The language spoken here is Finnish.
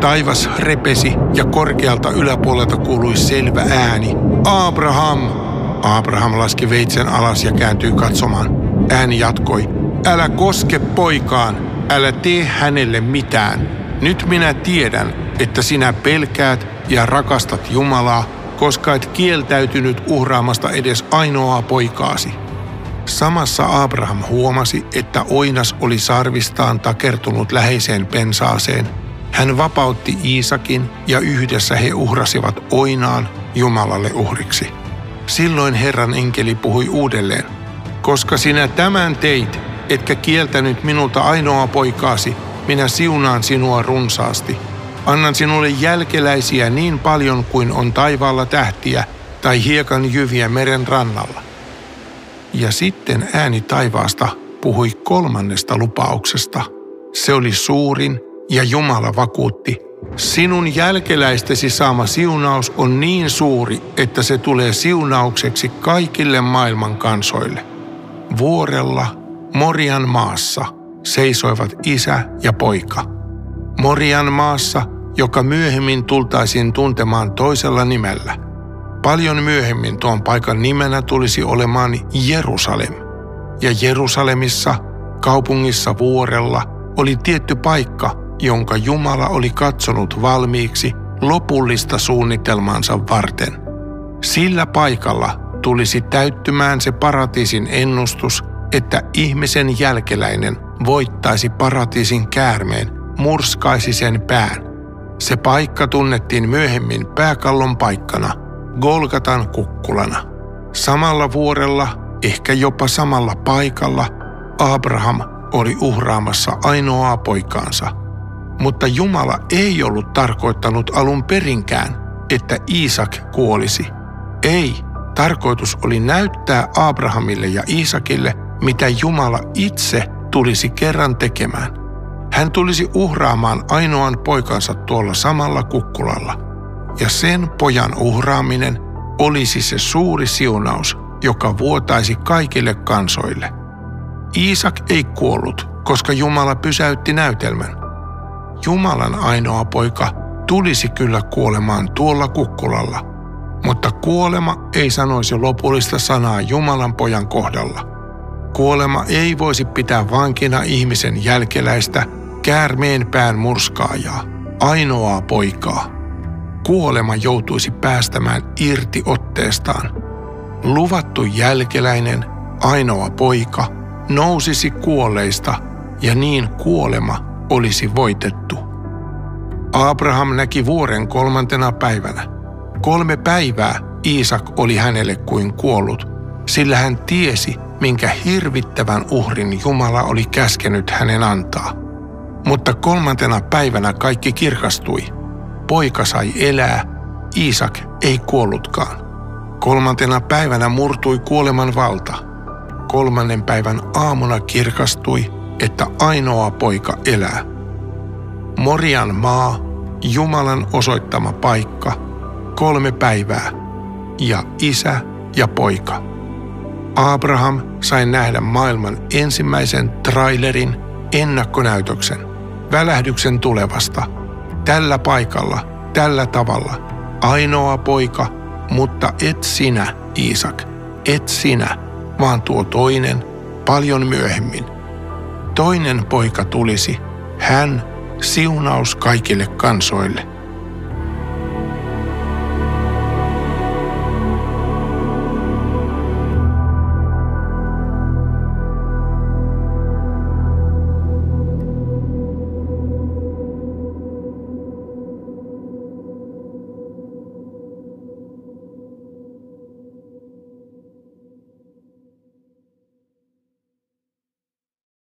Taivas repesi ja korkealta yläpuolelta kuului selvä ääni. Abraham! Abraham laski veitsen alas ja kääntyi katsomaan. Ääni jatkoi. Älä koske poikaan, älä tee hänelle mitään. Nyt minä tiedän, että sinä pelkäät ja rakastat Jumalaa, koska et kieltäytynyt uhraamasta edes ainoaa poikaasi. Samassa Abraham huomasi, että oinas oli sarvistaan takertunut läheiseen pensaaseen. Hän vapautti Iisakin ja yhdessä he uhrasivat oinaan Jumalalle uhriksi. Silloin Herran enkeli puhui uudelleen. Koska sinä tämän teit, etkä kieltänyt minulta ainoa poikaasi, minä siunaan sinua runsaasti. Annan sinulle jälkeläisiä niin paljon kuin on taivaalla tähtiä tai hiekan jyviä meren rannalla. Ja sitten ääni taivaasta puhui kolmannesta lupauksesta. Se oli suurin ja Jumala vakuutti, sinun jälkeläistesi saama siunaus on niin suuri, että se tulee siunaukseksi kaikille maailman kansoille. Vuorella, Morian maassa, seisoivat isä ja poika. Morian maassa, joka myöhemmin tultaisiin tuntemaan toisella nimellä – Paljon myöhemmin tuon paikan nimenä tulisi olemaan Jerusalem. Ja Jerusalemissa, kaupungissa vuorella, oli tietty paikka, jonka Jumala oli katsonut valmiiksi lopullista suunnitelmansa varten. Sillä paikalla tulisi täyttymään se paratiisin ennustus, että ihmisen jälkeläinen voittaisi paratiisin käärmeen, murskaisi sen pään. Se paikka tunnettiin myöhemmin pääkallon paikkana – Golgatan kukkulana. Samalla vuorella, ehkä jopa samalla paikalla, Abraham oli uhraamassa ainoaa poikaansa. Mutta Jumala ei ollut tarkoittanut alun perinkään, että Iisak kuolisi. Ei, tarkoitus oli näyttää Abrahamille ja Iisakille, mitä Jumala itse tulisi kerran tekemään. Hän tulisi uhraamaan ainoan poikansa tuolla samalla kukkulalla – ja sen pojan uhraaminen olisi se suuri siunaus, joka vuotaisi kaikille kansoille. Iisak ei kuollut, koska Jumala pysäytti näytelmän. Jumalan ainoa poika tulisi kyllä kuolemaan tuolla kukkulalla, mutta kuolema ei sanoisi lopullista sanaa Jumalan pojan kohdalla. Kuolema ei voisi pitää vankina ihmisen jälkeläistä, käärmeen pään murskaajaa, ainoaa poikaa kuolema joutuisi päästämään irti otteestaan. Luvattu jälkeläinen, ainoa poika, nousisi kuolleista ja niin kuolema olisi voitettu. Abraham näki vuoren kolmantena päivänä. Kolme päivää Iisak oli hänelle kuin kuollut, sillä hän tiesi, minkä hirvittävän uhrin Jumala oli käskenyt hänen antaa. Mutta kolmantena päivänä kaikki kirkastui – poika sai elää, Iisak ei kuollutkaan. Kolmantena päivänä murtui kuoleman valta. Kolmannen päivän aamuna kirkastui, että ainoa poika elää. Morian maa, Jumalan osoittama paikka, kolme päivää ja isä ja poika. Abraham sai nähdä maailman ensimmäisen trailerin ennakkonäytöksen, välähdyksen tulevasta – tällä paikalla, tällä tavalla. Ainoa poika, mutta et sinä, Iisak, et sinä, vaan tuo toinen paljon myöhemmin. Toinen poika tulisi, hän siunaus kaikille kansoille –